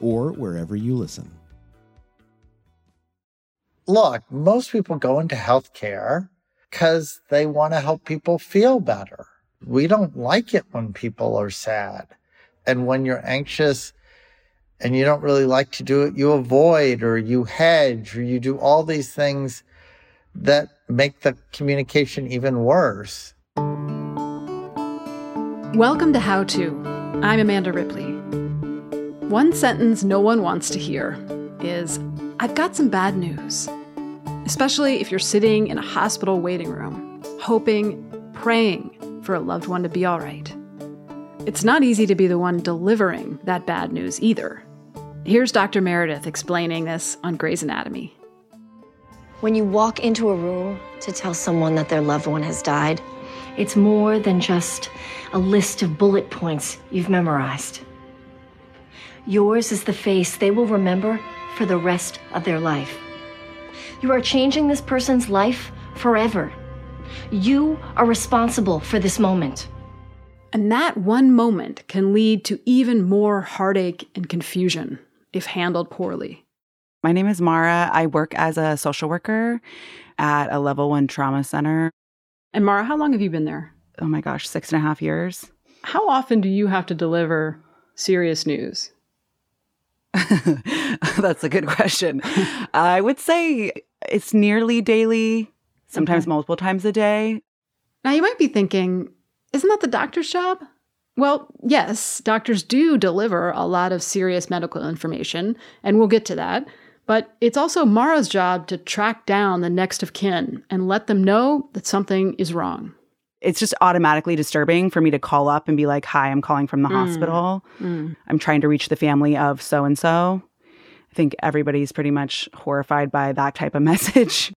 or wherever you listen. Look, most people go into healthcare because they want to help people feel better. We don't like it when people are sad. And when you're anxious and you don't really like to do it, you avoid or you hedge or you do all these things that make the communication even worse. Welcome to How To. I'm Amanda Ripley. One sentence no one wants to hear is I've got some bad news. Especially if you're sitting in a hospital waiting room, hoping, praying for a loved one to be all right. It's not easy to be the one delivering that bad news either. Here's Dr. Meredith explaining this on Grey's Anatomy. When you walk into a room to tell someone that their loved one has died, it's more than just a list of bullet points you've memorized. Yours is the face they will remember for the rest of their life. You are changing this person's life forever. You are responsible for this moment. And that one moment can lead to even more heartache and confusion if handled poorly. My name is Maura. I work as a social worker at a level one trauma center. And Maura, how long have you been there? Oh my gosh, six and a half years. How often do you have to deliver serious news? That's a good question. I would say it's nearly daily, sometimes okay. multiple times a day. Now, you might be thinking, isn't that the doctor's job? Well, yes, doctors do deliver a lot of serious medical information, and we'll get to that. But it's also Maura's job to track down the next of kin and let them know that something is wrong. It's just automatically disturbing for me to call up and be like, Hi, I'm calling from the mm. hospital. Mm. I'm trying to reach the family of so and so. I think everybody's pretty much horrified by that type of message.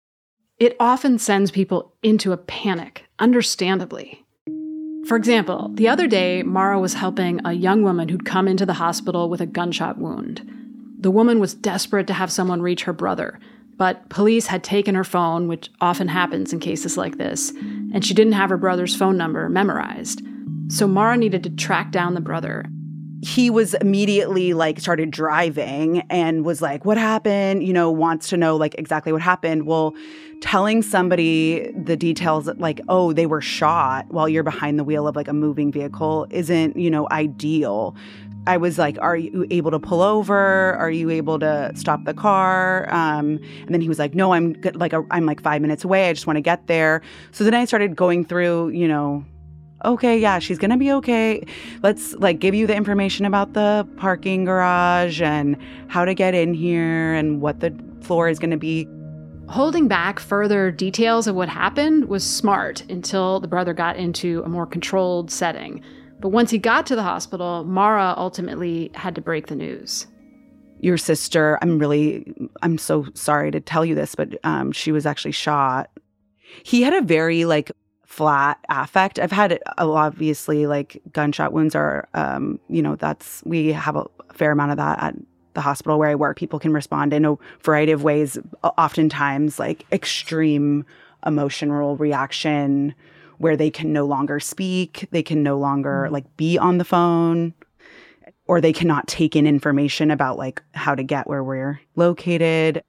It often sends people into a panic, understandably. For example, the other day, Maura was helping a young woman who'd come into the hospital with a gunshot wound. The woman was desperate to have someone reach her brother, but police had taken her phone, which often happens in cases like this, and she didn't have her brother's phone number memorized. So Maura needed to track down the brother. He was immediately like started driving and was like what happened? You know wants to know like exactly what happened. Well telling somebody the details like oh they were shot while you're behind the wheel of like a moving vehicle isn't you know ideal I was like, "Are you able to pull over? Are you able to stop the car?" Um, and then he was like, "No, I'm like a, I'm like five minutes away. I just want to get there." So then I started going through, you know, okay, yeah, she's going to be okay. Let's like give you the information about the parking garage and how to get in here and what the floor is going to be. Holding back further details of what happened was smart until the brother got into a more controlled setting. But once he got to the hospital, Maura ultimately had to break the news. Your sister, I'm really, I'm so sorry to tell you this, but um, she was actually shot. He had a very like flat affect. I've had obviously like gunshot wounds are, um, you know, that's we have a fair amount of that at the hospital where I work. People can respond in a variety of ways, oftentimes like extreme emotional reaction where they can no longer speak, they can no longer mm. like be on the phone or they cannot take in information about like how to get where we're located.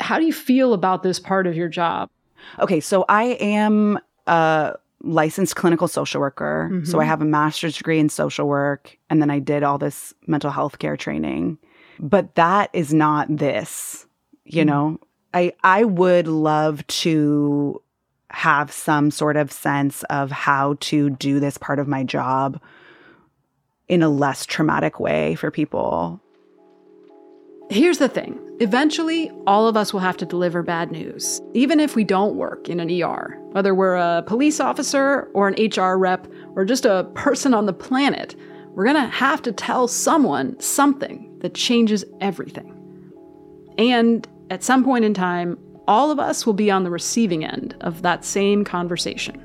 How do you feel about this part of your job? Okay, so I am a licensed clinical social worker. Mm-hmm. So I mm-hmm. have a master's degree in social work. And then I did all this mental health care training. But that is not this, you mm-hmm. know? I, I would love to have some sort of sense of how to do this part of my job in a less traumatic way for people. Here's the thing eventually, all of us will have to deliver bad news, even if we don't work in an ER, whether we're a police officer or an HR rep or just a person on the planet. We're gonna have to tell someone something that changes everything. And at some point in time, all of us will be on the receiving end of that same conversation.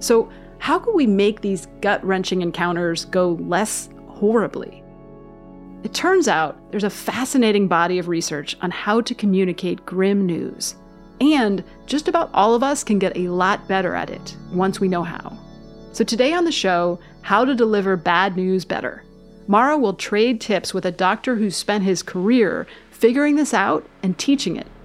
So, how can we make these gut wrenching encounters go less horribly? It turns out there's a fascinating body of research on how to communicate grim news. And just about all of us can get a lot better at it once we know how. So, today on the show, how to deliver bad news better. Maura will trade tips with a doctor who's spent his career figuring this out and teaching it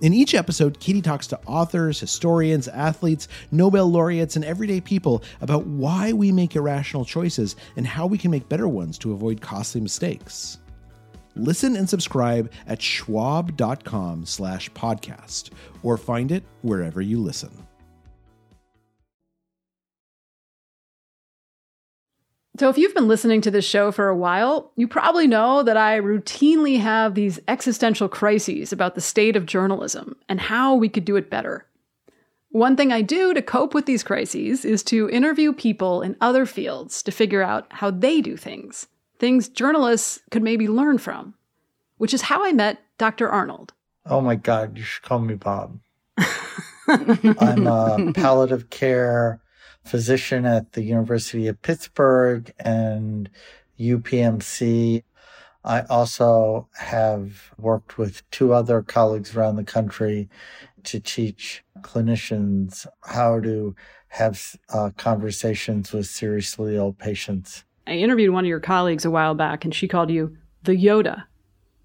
In each episode, Katie talks to authors, historians, athletes, Nobel laureates, and everyday people about why we make irrational choices and how we can make better ones to avoid costly mistakes. Listen and subscribe at schwab.com slash podcast or find it wherever you listen. So, if you've been listening to this show for a while, you probably know that I routinely have these existential crises about the state of journalism and how we could do it better. One thing I do to cope with these crises is to interview people in other fields to figure out how they do things, things journalists could maybe learn from, which is how I met Dr. Arnold. Oh my God, you should call me Bob. I'm a palliative care physician at the University of Pittsburgh and UPMC. I also have worked with two other colleagues around the country to teach clinicians how to have uh, conversations with seriously ill patients. I interviewed one of your colleagues a while back, and she called you the Yoda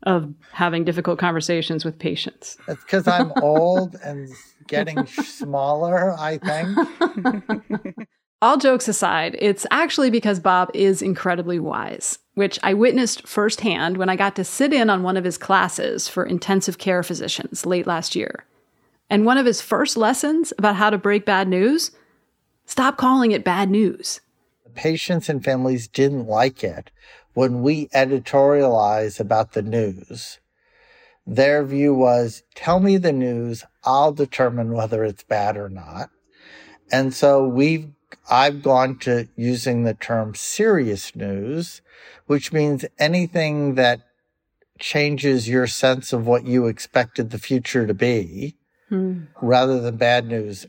of having difficult conversations with patients. It's because I'm old and getting smaller, I think. All jokes aside, it's actually because Bob is incredibly wise, which I witnessed firsthand when I got to sit in on one of his classes for intensive care physicians late last year. And one of his first lessons about how to break bad news stop calling it bad news. Patients and families didn't like it when we editorialize about the news. Their view was tell me the news, I'll determine whether it's bad or not. And so we've I've gone to using the term serious news, which means anything that changes your sense of what you expected the future to be hmm. rather than bad news.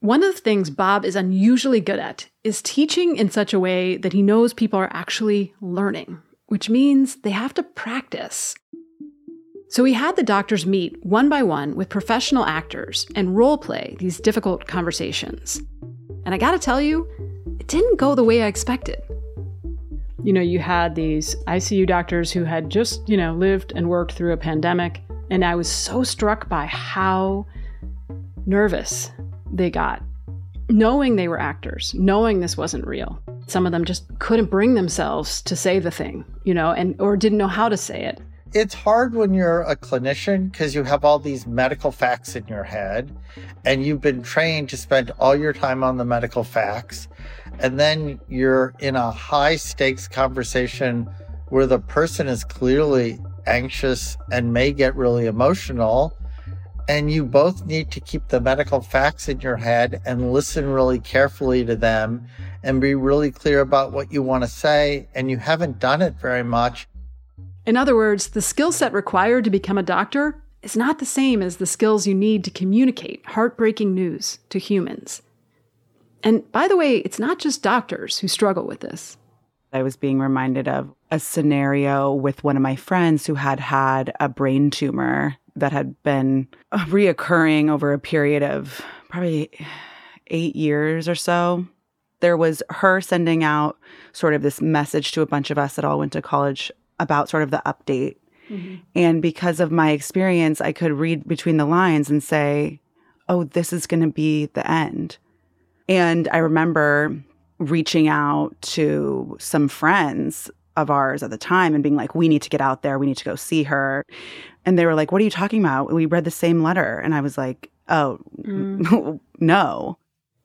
One of the things Bob is unusually good at is teaching in such a way that he knows people are actually learning, which means they have to practice. So he had the doctors meet one by one with professional actors and role play these difficult conversations. And I gotta tell you, it didn't go the way I expected. You know, you had these ICU doctors who had just, you know, lived and worked through a pandemic, and I was so struck by how nervous they got, knowing they were actors, knowing this wasn't real. Some of them just couldn't bring themselves to say the thing, you know, and or didn't know how to say it. It's hard when you're a clinician because you have all these medical facts in your head and you've been trained to spend all your time on the medical facts. And then you're in a high stakes conversation where the person is clearly anxious and may get really emotional. And you both need to keep the medical facts in your head and listen really carefully to them and be really clear about what you want to say. And you haven't done it very much. In other words, the skill set required to become a doctor is not the same as the skills you need to communicate heartbreaking news to humans. And by the way, it's not just doctors who struggle with this. I was being reminded of a scenario with one of my friends who had had a brain tumor that had been reoccurring over a period of probably eight years or so. There was her sending out sort of this message to a bunch of us that all went to college about sort of the update. Mm-hmm. And because of my experience, I could read between the lines and say, oh, this is going to be the end. And I remember reaching out to some friends of ours at the time and being like, we need to get out there. We need to go see her. And they were like, what are you talking about? We read the same letter. And I was like, oh, mm. no.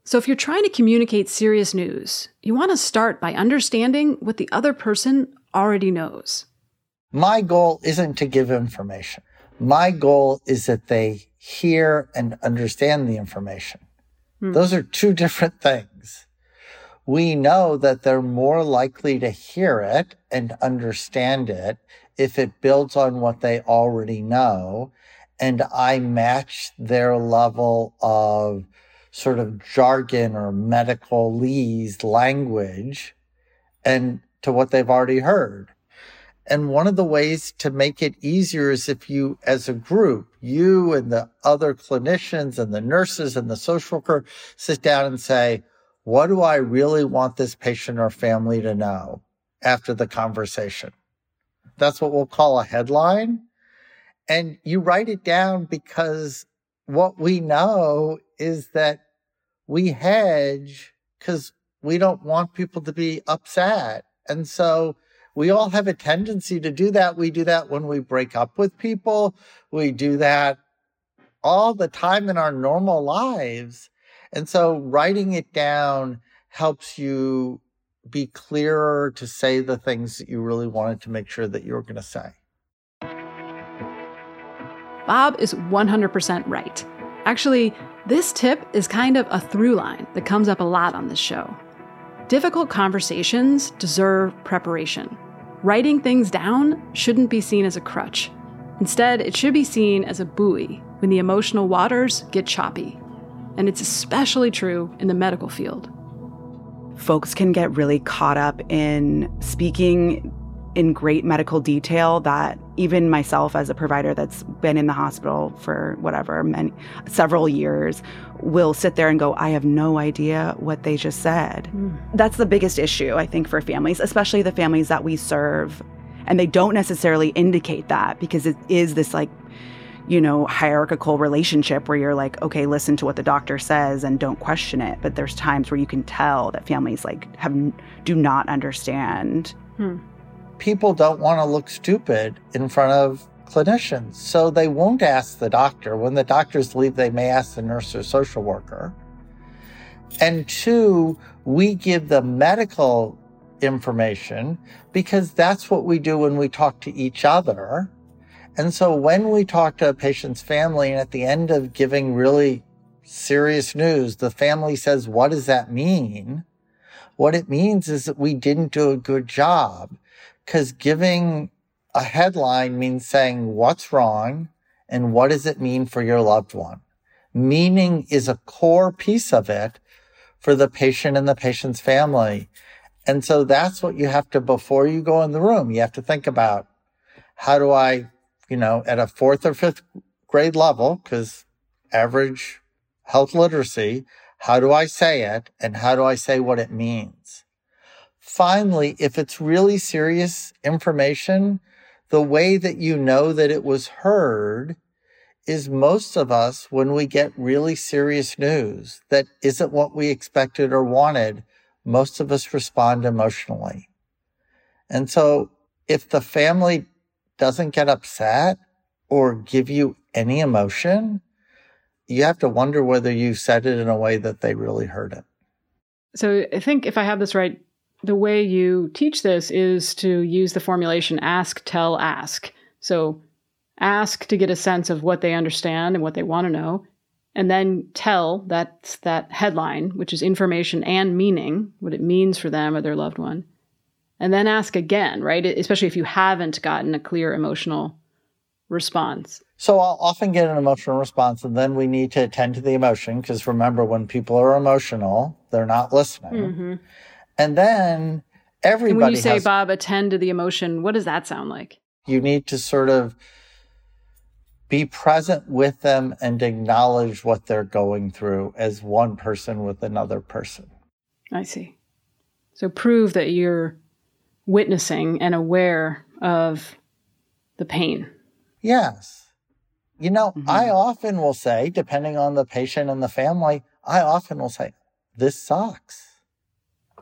So, if you're trying to communicate serious news, you want to start by understanding what the other person already knows. My goal isn't to give information. My goal is that they hear and understand the information. Hmm. Those are two different things. We know that they're more likely to hear it and understand it if it builds on what they already know. And I match their level of sort of jargon or medicalese language and to what they've already heard. And one of the ways to make it easier is if you, as a group, you and the other clinicians and the nurses and the social worker sit down and say, what do I really want this patient or family to know after the conversation? That's what we'll call a headline. And you write it down because what we know is that we hedge because we don't want people to be upset. And so we all have a tendency to do that. We do that when we break up with people. We do that all the time in our normal lives. And so writing it down helps you be clearer to say the things that you really wanted to make sure that you were going to say. Bob is 100% right. Actually, this tip is kind of a through line that comes up a lot on this show. Difficult conversations deserve preparation. Writing things down shouldn't be seen as a crutch. Instead, it should be seen as a buoy when the emotional waters get choppy. And it's especially true in the medical field. Folks can get really caught up in speaking in great medical detail that even myself as a provider that's been in the hospital for whatever many several years will sit there and go i have no idea what they just said. Mm. that's the biggest issue i think for families especially the families that we serve. And they don't necessarily indicate that because it is this like you know hierarchical relationship where you're like okay listen to what the doctor says and don't question it. But there's times where you can tell that families like have do not understand. Hmm. People don't want to look stupid in front of clinicians. So they won't ask the doctor. When the doctors leave, they may ask the nurse or social worker. And two, we give the medical information because that's what we do when we talk to each other. And so when we talk to a patient's family and at the end of giving really serious news, the family says, what does that mean? What it means is that we didn't do a good job because giving a headline means saying what's wrong and what does it mean for your loved one. Meaning is a core piece of it for the patient and the patient's family. And so that's what you have to, before you go in the room, you have to think about how do I, you know, at a fourth or fifth grade level, because average health literacy, how do I say it and how do I say what it means? Finally, if it's really serious information, the way that you know that it was heard is most of us, when we get really serious news that isn't what we expected or wanted, most of us respond emotionally. And so if the family doesn't get upset or give you any emotion, you have to wonder whether you said it in a way that they really heard it. So I think if I have this right, the way you teach this is to use the formulation ask, tell, ask. So ask to get a sense of what they understand and what they want to know, and then tell that's that headline, which is information and meaning, what it means for them or their loved one. And then ask again, right? Especially if you haven't gotten a clear emotional response. So I'll often get an emotional response, and then we need to attend to the emotion because remember, when people are emotional, they're not listening. Mm-hmm. And then everybody. And when you say, has, Bob, attend to the emotion, what does that sound like? You need to sort of be present with them and acknowledge what they're going through as one person with another person. I see. So prove that you're witnessing and aware of the pain. Yes. You know, mm-hmm. I often will say, depending on the patient and the family, I often will say, this sucks.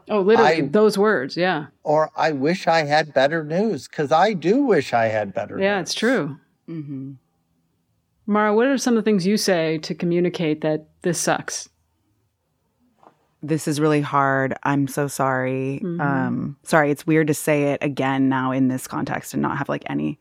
Oh, literally, I, those words, yeah. Or I wish I had better news because I do wish I had better yeah, news. it's true. Mm-hmm. Maura, what are some of the things you say to communicate that this sucks? This is really hard. I'm so sorry. Mm-hmm. Um, sorry, it's weird to say it again now in this context and not have like any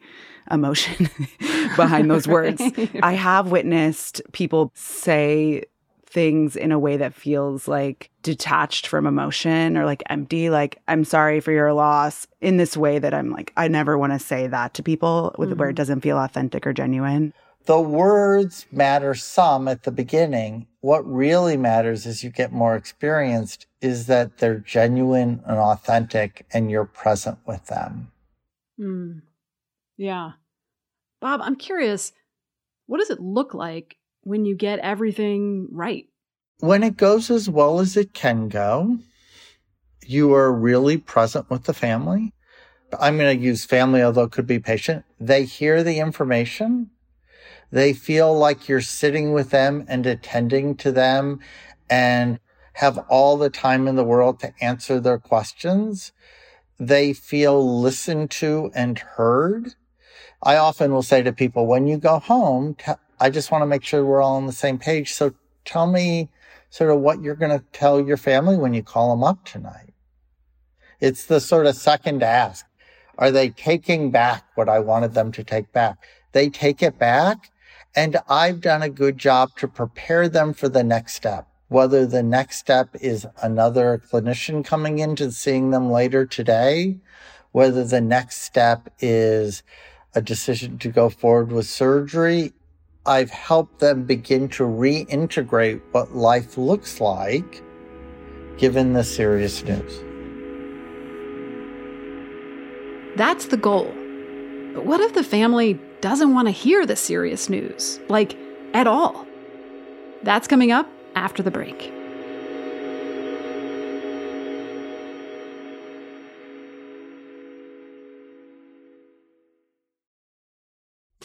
emotion behind those words. I have witnessed people say things in a way that feels like detached from emotion or like empty like i'm sorry for your loss in this way that i'm like i never want to say that to people with mm-hmm. where it mm-hmm. doesn't feel authentic or genuine the words matter some at the beginning. What really matters as you get more experienced is that they're genuine and authentic and you're present with them. Mm. Yeah. Bob, I'm curious, what does it look like when you get everything right? When it goes as well as it can go, you are really present with the family. I'm going to use family, although it could be patient. They hear the information they feel like you're sitting with them and attending to them and have all the time in the world to answer their questions. They feel listened to and heard. I often will say to people, when you go home, I just want to make sure we're all on the same page. So tell me sort of what you're going to tell your family when you call them up tonight. It's the sort of second ask. Are they taking back what I wanted them to take back? They take it back and I've done a good job to prepare them for the next step. Whether the next step is another clinician coming in to seeing them later today, whether the next step is a decision to go forward with surgery, I've helped them begin to reintegrate what life looks like given the serious news. That's the goal. But what if the family doesn't want to hear the serious news, like at all. That's coming up after the break.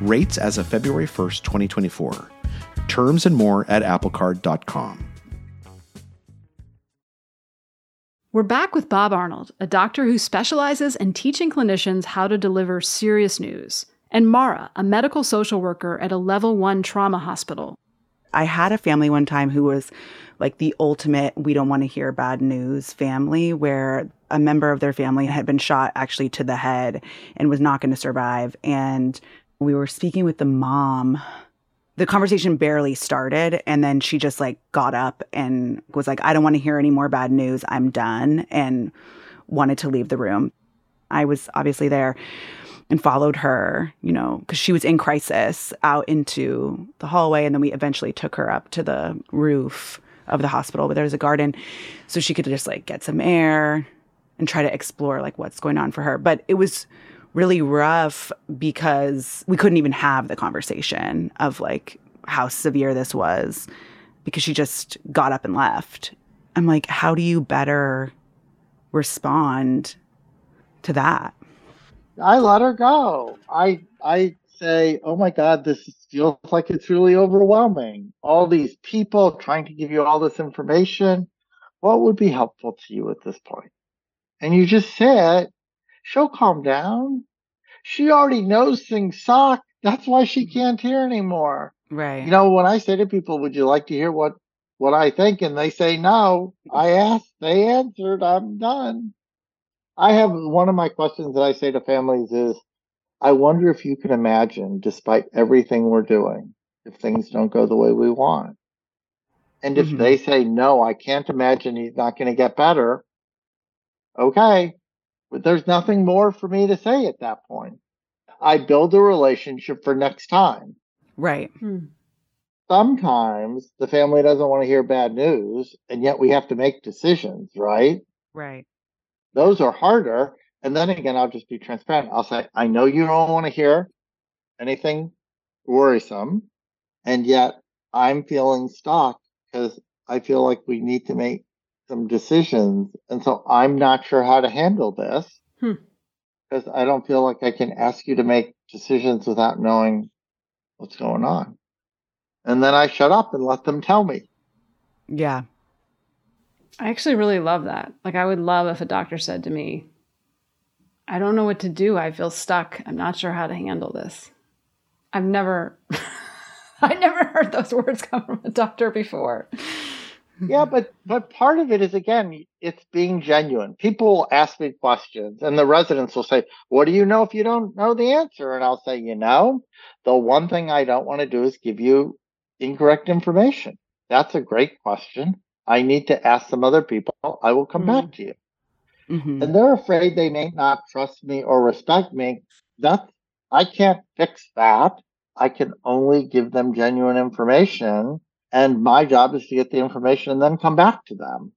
Rates as of February 1st, 2024. Terms and more at applecard.com. We're back with Bob Arnold, a doctor who specializes in teaching clinicians how to deliver serious news, and Maura, a medical social worker at a level one trauma hospital. I had a family one time who was like the ultimate we don't want to hear bad news family, where a member of their family had been shot actually to the head and was not going to survive. And we were speaking with the mom. The conversation barely started and then she just like got up and was like i don't want to hear any more bad news. I'm done and wanted to leave the room. I was obviously there and followed her you know because she was in crisis out into the hallway and then we eventually took her up to the roof of the hospital where there was a garden so she could just like get some air and try to explore like what's going on for her. But it was really rough because we couldn't even have the conversation of like how severe this was because she just got up and left. I'm like, how do you better respond to that? I let her go. I I say, "Oh my God, this feels like it's really overwhelming. All these people trying to give you all this information. What would be helpful to you at this point?" And you just say it. She'll calm down. She already knows things suck. That's why she can't hear anymore. Right. You know, when I say to people, "Would you like to hear what what I think?" and they say no, I asked, they answered, I'm done. I have one of my questions that I say to families is, I wonder if you can imagine, despite everything we're doing, if things don't go the way we want. And if Mhm. they say, no, I can't imagine he's not going to get better, okay, but there's nothing more for me to say at that point. I build a relationship for next time. right. Hmm. Sometimes the family doesn't want to hear bad news, and yet we have to make decisions, right? Right. those are harder. And then again, I'll just be transparent. I'll say, I know you don't want to hear anything worrisome. And yet I'm feeling stuck because I feel like we need to make some decisions. And so I'm not sure how to handle this Hmm. because I don't feel like I can ask you to make decisions without knowing what's going on. And then I shut up and let them tell me. Yeah. I actually really love that. Like, I would love if a doctor said to me, I don't know what to do. I feel stuck. I'm not sure how to handle this. I've never, I never heard those words come from a doctor before. Yeah, but but part of it is again, it's being genuine. People will ask me questions, and the residents will say, "What do you know if you don't know the answer?" And I'll say, "You know, the one thing I don't want to do is give you incorrect information. That's a great question. I need to ask some other people. I will come back to you." hmm And they're afraid they may not trust me or respect me. That's I can't fix that. I can only give them genuine information. And my job is to get the information and then come back to them.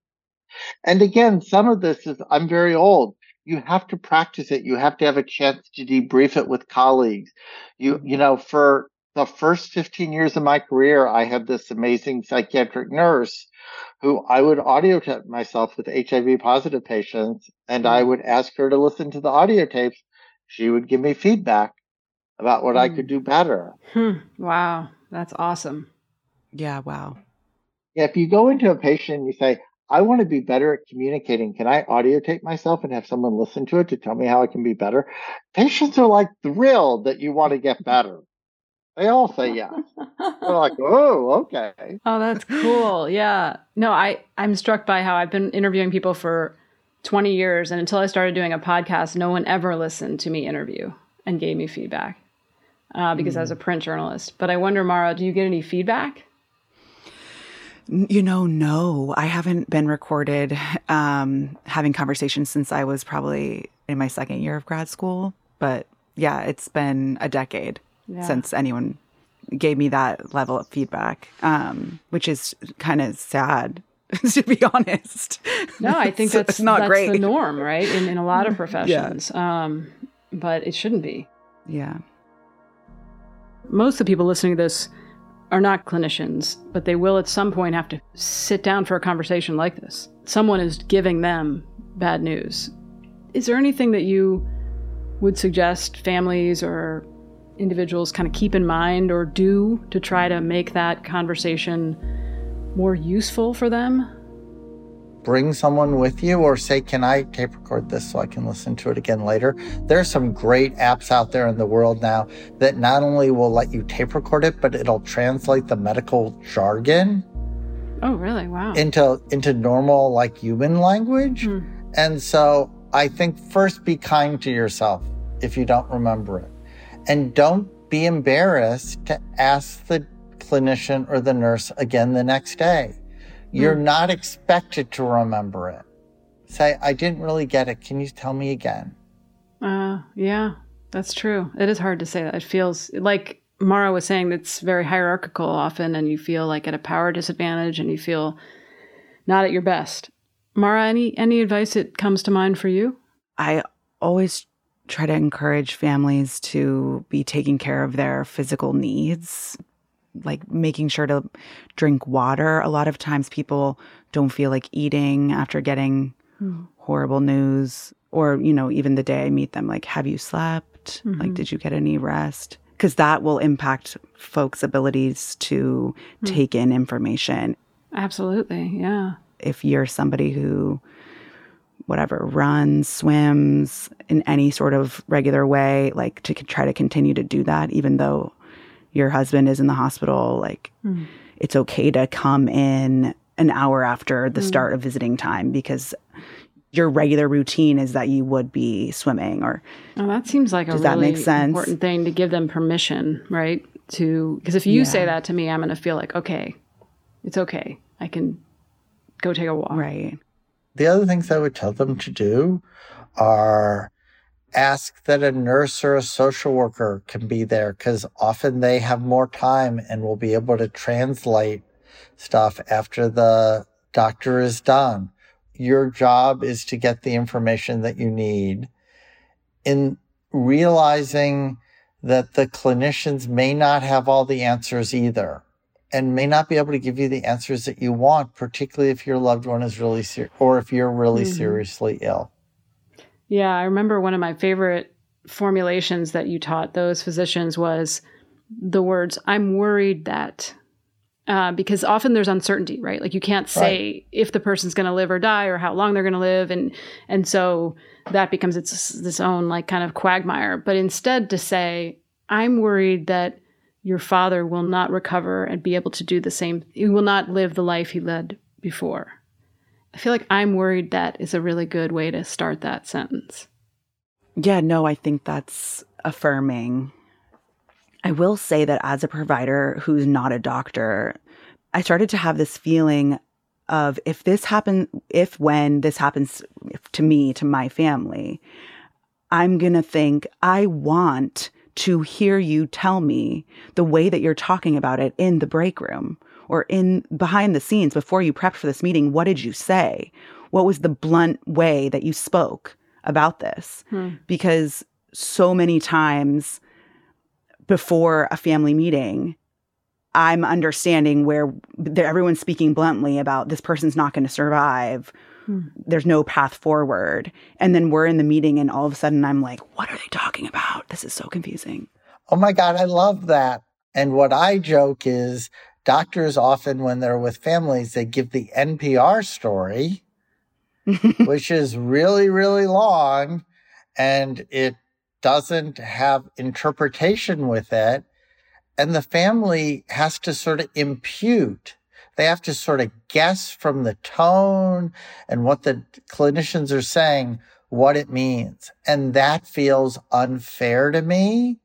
And again, some of this is I'm very old. You have to practice it. You have to have a chance to debrief it with colleagues. You mm-hmm. you know, for the first 15 years of my career, I had this amazing psychiatric nurse who I would audio tape myself with HIV positive patients, and I mm-hmm. would ask her to listen to the audio tapes. She would give me feedback about what I could mm. do better. Hmm. Wow. That's awesome. Yeah. Wow. Yeah, if you go into a patient and you say, I want to be better at communicating. Can I audio tape myself and have someone listen to it to tell me how I can be better? Patients are like thrilled that you want to get better. They all say yes. They're like, oh, okay. Oh, that's cool. Yeah. No, I I'm struck by how I've been interviewing people for 20 years and until I started doing a podcast, no one ever listened to me interview and gave me feedback. Uh, because I was a print journalist. But I wonder, Maura, do you get any feedback? You know, no, I haven't been recorded um, having conversations since I was probably in my second year of grad school. But yeah, it's been a decade Yeah. since anyone gave me that level of feedback, um, which is kind of sad, to be honest. No, I think that's it's not that's great. the norm, right? In in a lot of professions. Um, but it shouldn't be. Yeah. most of the people listening to this are not clinicians, but they will at some point have to sit down for a conversation like this. Someone is giving them bad news. Is there anything that you would suggest families or individuals kind of keep in mind or do to try to make that conversation more useful for them? Bring someone with you or say, Can I tape record this so I can listen to it again later? There are some great apps out there in the world now that not only will let you tape record it, but it'll translate the medical jargon Oh, really? Wow. into into normal like human language. Hmm. And so I think first be kind to yourself if you don't remember it. And don't be embarrassed to ask the clinician or the nurse again the next day. You're not expected to remember it. Say, I didn't really get it. Can you tell me again? Uh, yeah, that's true. It is hard to say that. It feels like Maura was saying it's very hierarchical often, and you feel like at a power disadvantage, and you feel not at your best. Maura, any any advice that comes to mind for you? I always try to encourage families to be taking care of their physical needs, like making sure to drink water. A lot of times people don't feel like eating after getting mm. horrible news, or, you know, even the day I meet them, like, have you slept? Mm-hmm. Like, did you get any rest? Because that will impact folks' abilities to mm. take in information. Absolutely. Yeah. If you're somebody who whatever, runs, swims in any sort of regular way, like to try to continue to do that, even though your husband is in the hospital, like mm. it's okay to come in an hour after the mm. start of visiting time because your regular routine is that you would be swimming or well, that seems like a really that make sense? important thing to give them permission right to because if you yeah. say that to me i'm going to feel like okay it's okay i can go take a walk right the other things I would tell them to do are ask that a nurse or a social worker can be there because often they have more time and will be able to translate stuff after the doctor is done. Your job is to get the information that you need. In realizing that the clinicians may not have all the answers either and may not be able to give you the answers that you want, particularly if your loved one is really serious or if you're really mm-hmm. seriously ill. Yeah, I remember one of my favorite formulations that you taught those physicians was the words, I'm worried that. Uh, because often there's uncertainty, right? Like you can't say right. if the person's going to live or die or how long they're going to live, and and so that becomes its its own like kind of quagmire. But instead, to say, I'm worried that your father will not recover and be able to do the same. He will not live the life he led before. I feel like I'm worried that is a really good way to start that sentence. Yeah, no, I think that's affirming. I will say that as a provider who's not a doctor, I started to have this feeling of if this happens, if when this happens to me, to my family, I'm going to think, I want to hear you tell me the way that you're talking about it in the break room or in behind the scenes before you prepped for this meeting. What did you say? What was the blunt way that you spoke about this? Hmm. Because so many times before a family meeting, I'm understanding where everyone's speaking bluntly about this person's not going to survive Hmm. There's no path forward. And then we're in the meeting, and all of a sudden I'm like, what are they talking about? This is so confusing. Oh my God, I love that. And what I joke is doctors often, when they're with families, they give the NPR story, which is really, really long and it doesn't have interpretation with it. And the family has to sort of impute they have to sort of guess from the tone and what the clinicians are saying what it means. And that feels unfair to me.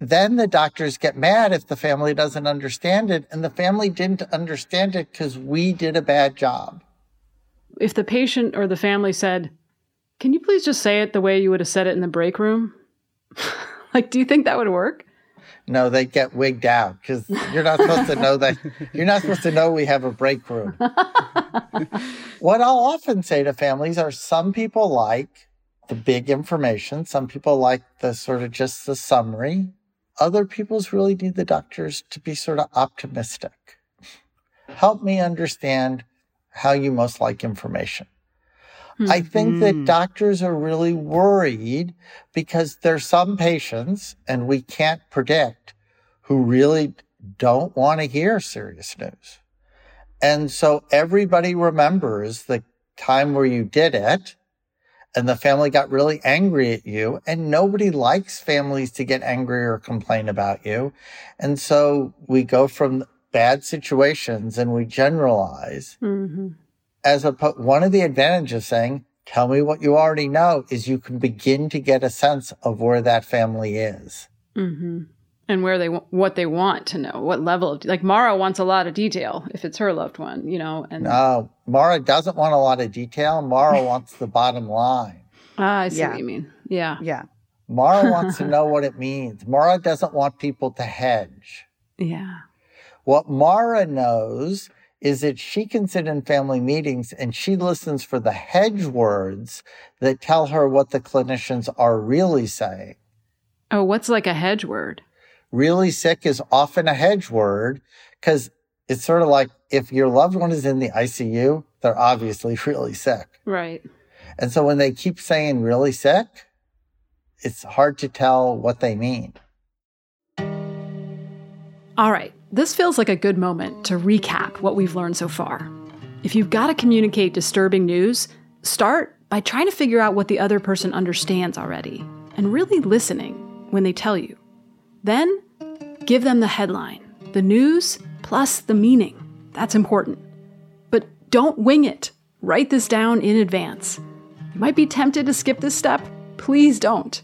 Then the doctors get mad if the family doesn't understand it. And the family didn't understand it because we did a bad job. If the patient or the family said, Can you please just say it the way you would have said it in the break room? like, do you think that would work? No, they get wigged out because you're not supposed to know that. You're not supposed to know we have a break room. what I'll often say to families are some people like the big information, some people like the sort of just the summary. Other people's really need the doctors to be sort of optimistic. Help me understand how you most like information. Mm-hmm. I think that hmm. doctors are really worried because there's some patients, and we can't predict, who really don't want to hear serious news. And so everybody remembers the time where you did it and the family got really angry at you and nobody likes families to get angry or complain about you. And so we go from bad situations and we generalize. Mm-hmm as a one of the advantages of saying, tell me what you already know is you can begin to get a sense of where that family is. Mm-hmm. And where they what they want to know, what level of like Maura wants a lot of detail if it's her loved one, you know. And no, Maura doesn't want a lot of detail. Maura wants the bottom line. Ah, I see yeah. what you mean. Yeah, yeah. Maura wants to know what it means. Maura doesn't want people to hedge. Yeah. What Maura knows is that she can sit in family meetings and she listens for the hedge words that tell her what the clinicians are really saying. Oh, what's like a hedge word? Really sick is often a hedge word because it's sort of like if your loved one is in the ICU, they're obviously really sick. Right. And so when they keep saying really sick, it's hard to tell what they mean. All right, this feels like a good moment to recap what we've learned so far. If you've got to communicate disturbing news, start by trying to figure out what the other person understands already and really listening when they tell you. Then, give them the headline, the news plus the meaning. That's important. But don't wing it. Write this down in advance. You might be tempted to skip this step. Please don't.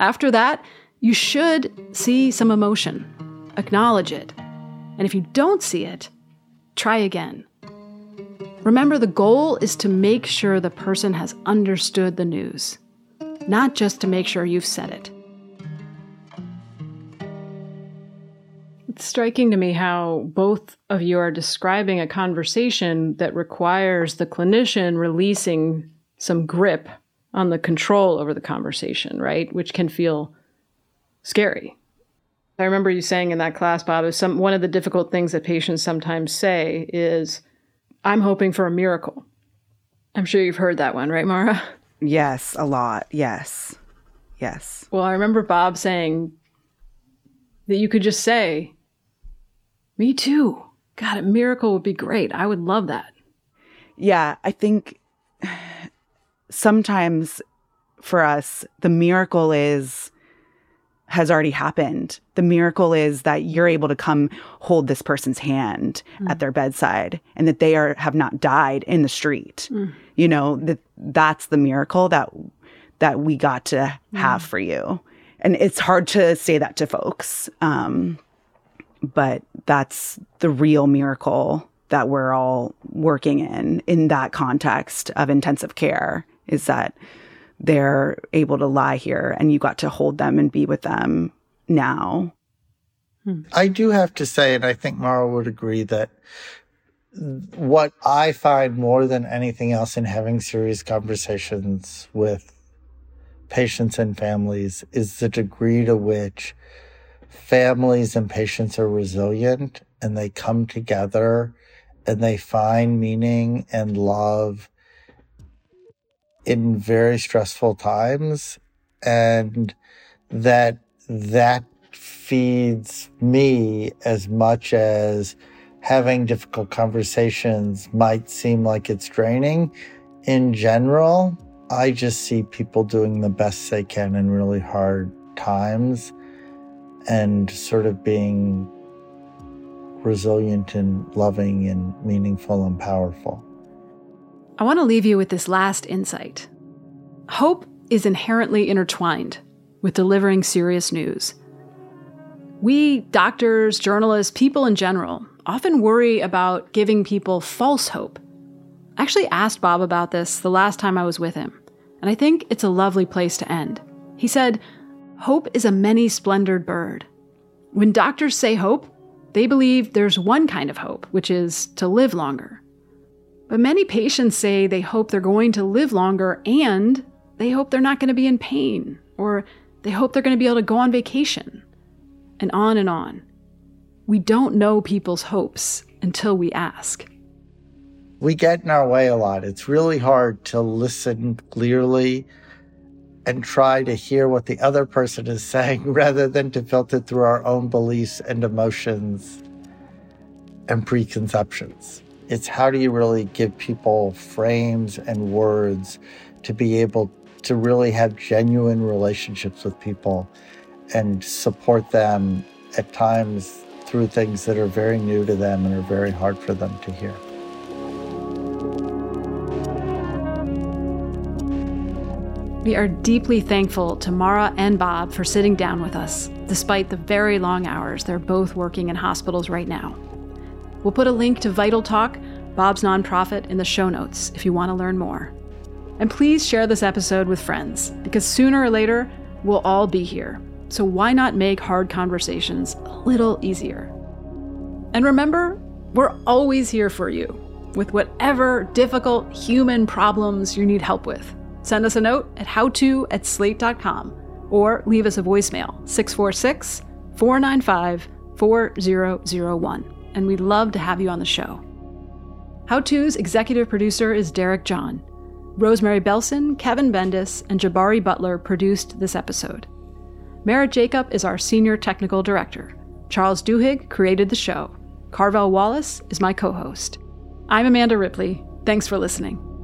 After that, you should see some emotion acknowledge it. And if you don't see it, try again. Remember, the goal is to make sure the person has understood the news, not just to make sure you've said it. It's striking to me how both of you are describing a conversation that requires the clinician releasing some grip on the control over the conversation, right? Which can feel scary. I remember you saying in that class, Bob, is some one of the difficult things that patients sometimes say is, "I'm hoping for a miracle." I'm sure you've heard that one, right, Maura? Yes, a lot. Yes. Yes. Well, I remember Bob saying that you could just say, "Me too." God, a miracle would be great. I would love that. Yeah, I think sometimes for us, the miracle is has already happened. The miracle is that you're able to come hold this person's hand mm. at their bedside and that they are have not died in the street. Mm. You know, that that's the miracle that that we got to have mm. for you. And it's hard to say that to folks. Um, but that's the real miracle that we're all working in in that context of intensive care is that they're able to lie here and you got to hold them and be with them now. I do have to say, and I think Maura would agree, that what I find more than anything else in having serious conversations with patients and families is the degree to which families and patients are resilient and they come together and they find meaning and love in very stressful times. And that that feeds me as much as having difficult conversations might seem like it's draining. In general i just see people doing the best they can in really hard times and sort of being resilient and loving and meaningful and powerful I want to leave you with this last insight. Hope is inherently intertwined with delivering serious news. We, doctors, journalists, people in general, often worry about giving people false hope. I actually asked Bob about this the last time I was with him, and I think it's a lovely place to end. He said, Hope is a many splendored bird. When doctors say hope, they believe there's one kind of hope, which is to live longer. But many patients say they hope they're going to live longer and they hope they're not going to be in pain, or they hope they're going to be able to go on vacation, and on and on. We don't know people's hopes until we ask. We get in our way a lot. It's really hard to listen clearly and try to hear what the other person is saying rather than to filter through our own beliefs and emotions and preconceptions. It's how do you really give people frames and words to be able to really have genuine relationships with people and support them at times through things that are very new to them and are very hard for them to hear. We are deeply thankful to Maura and Bob for sitting down with us, despite the very long hours they're both working in hospitals right now. We'll put a link to Vital Talk, Bob's nonprofit, in the show notes if you want to learn more. And please share this episode with friends, because sooner or later, we'll all be here. So why not make hard conversations a little easier? And remember, We're always here for you with whatever difficult human problems you need help with. Send us a note at howto at slate.com or leave us a voicemail 646 495 4001. And we'd love to have you on the show. How To's executive producer is Derek John. Rosemary Belson, Kevin Bendis, and Jabari Butler produced this episode. Merritt Jacob is our senior technical director. Charles Duhigg created the show. Carvel Wallace is my co host. I'm Amanda Ripley. Thanks for listening.